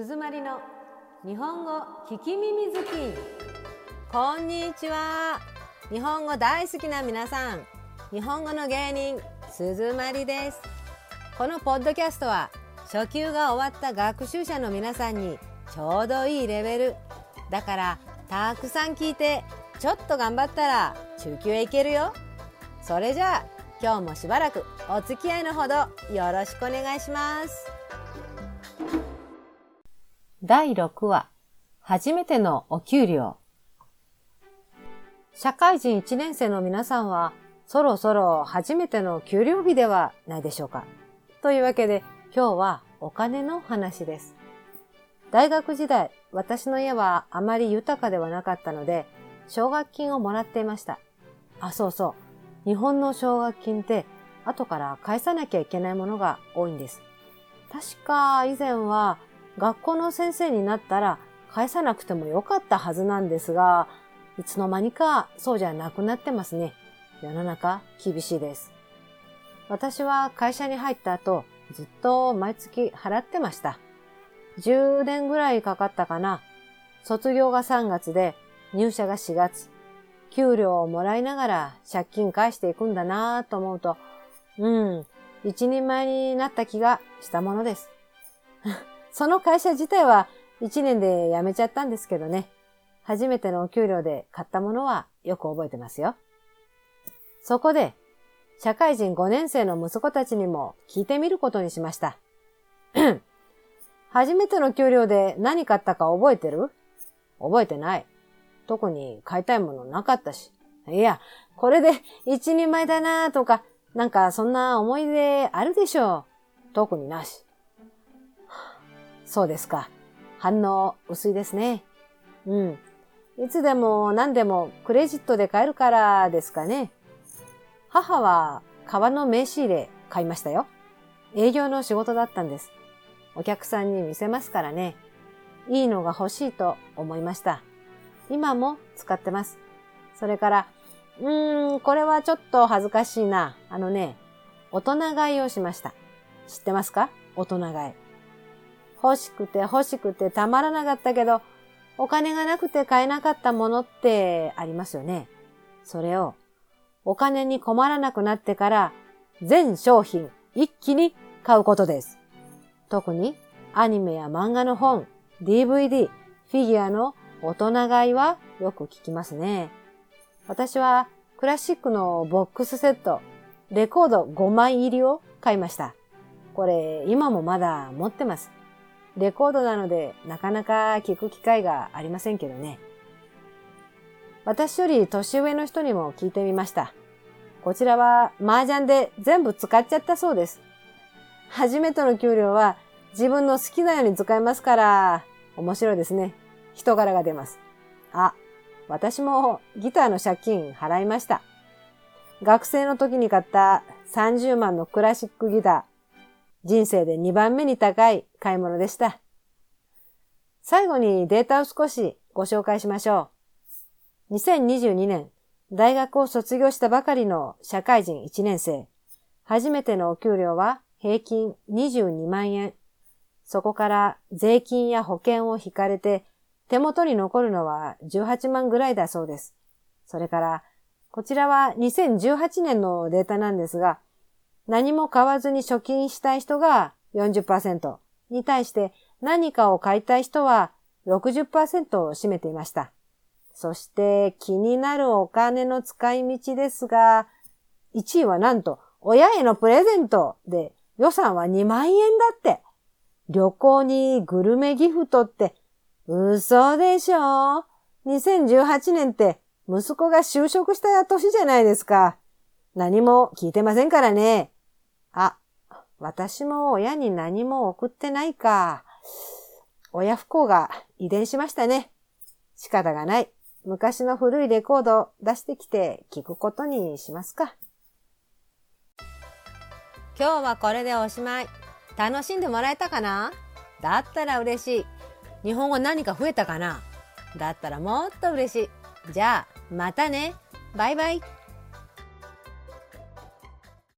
鈴まりの日本語聞き耳好き。こんにちは。日本語大好きな皆さん。日本語の芸人鈴まりです。このポッドキャストは初級が終わった学習者の皆さんにちょうどいいレベル。だからたくさん聞いてちょっと頑張ったら中級へ行けるよ。それじゃあ今日もしばらくお付き合いのほどよろしくお願いします。第6話初めてのお給料社会人1年生の皆さんはそろそろ初めての給料日ではないでしょうかというわけで今日はお金の話です。大学時代、私の家はあまり豊かではなかったので、奨学金をもらっていました。あ、そうそう。日本の奨学金って後から返さなきゃいけないものが多いんです。確か以前は学校の先生になったら返さなくてもよかったはずなんですが、いつの間にかそうじゃなくなってますね。世の中厳しいです。私は会社に入った後、ずっと毎月払ってました。10年ぐらいかかったかな。卒業が3月で入社が4月。給料をもらいながら借金返していくんだなぁと思うと、うん、一人前になった気がしたものです。その会社自体は1年で辞めちゃったんですけどね。初めてのお給料で買ったものはよく覚えてますよ。そこで、社会人5年生の息子たちにも聞いてみることにしました。初めての給料で何買ったか覚えてる？覚えてない。特に買いたいものなかったし。いや、これで一人前だなとか、なんかそんな思い出あるでしょう。特になし。そうですか。反応薄いですね。うん。いつでも何でもクレジットで買えるからですかね。母は革の名刺入れ買いましたよ。営業の仕事だったんです。お客さんに見せますからね。いいのが欲しいと思いました。今も使ってます。それから、うーん、これはちょっと恥ずかしいな。あのね、大人買いをしました。知ってますか？大人買い。欲しくて欲しくてたまらなかったけど、お金がなくて買えなかったものってありますよね。それを、お金に困らなくなってから、全商品一気に買うことです。特に、アニメや漫画の本、DVD、フィギュアの大人買いはよく聞きますね。私はクラシックのボックスセット、レコード5枚入りを買いました。これ今もまだ持ってます。レコードなのでなかなか聞く機会がありませんけどね。私より年上の人にも聞いてみました。こちらは麻雀で全部使っちゃったそうです。初めての給料は自分の好きなように使えますから、面白いですね。人柄が出ます。あ、私もギターの借金払いました。学生の時に買った30万のクラシックギター。人生で2番目に高い買い物でした。最後にデータを少しご紹介しましょう。2022年、大学を卒業したばかりの社会人1年生。初めてのお給料は平均22万円。そこから税金や保険を引かれて手元に残るのは18万ぐらいだそうです。それから、こちらは2018年のデータなんですが、何も買わずに貯金したい人が40%に対して何かを買いたい人は60%を占めていました。そして気になるお金の使い道ですが、1位はなんと親へのプレゼントで予算は2万円だって。旅行にグルメギフトって嘘でしょ ?2018 年って息子が就職した年じゃないですか。何も聞いてませんからね。あ、私も親に何も送ってないか。親不幸が遺伝しましたね。仕方がない。昔の古いレコードを出してきて聞くことにしますか。今日はこれでおしまい。楽しんでもらえたかな？だったら嬉しい。日本語何か増えたかな？だったらもっと嬉しい。じゃあ、またね。バイバイ。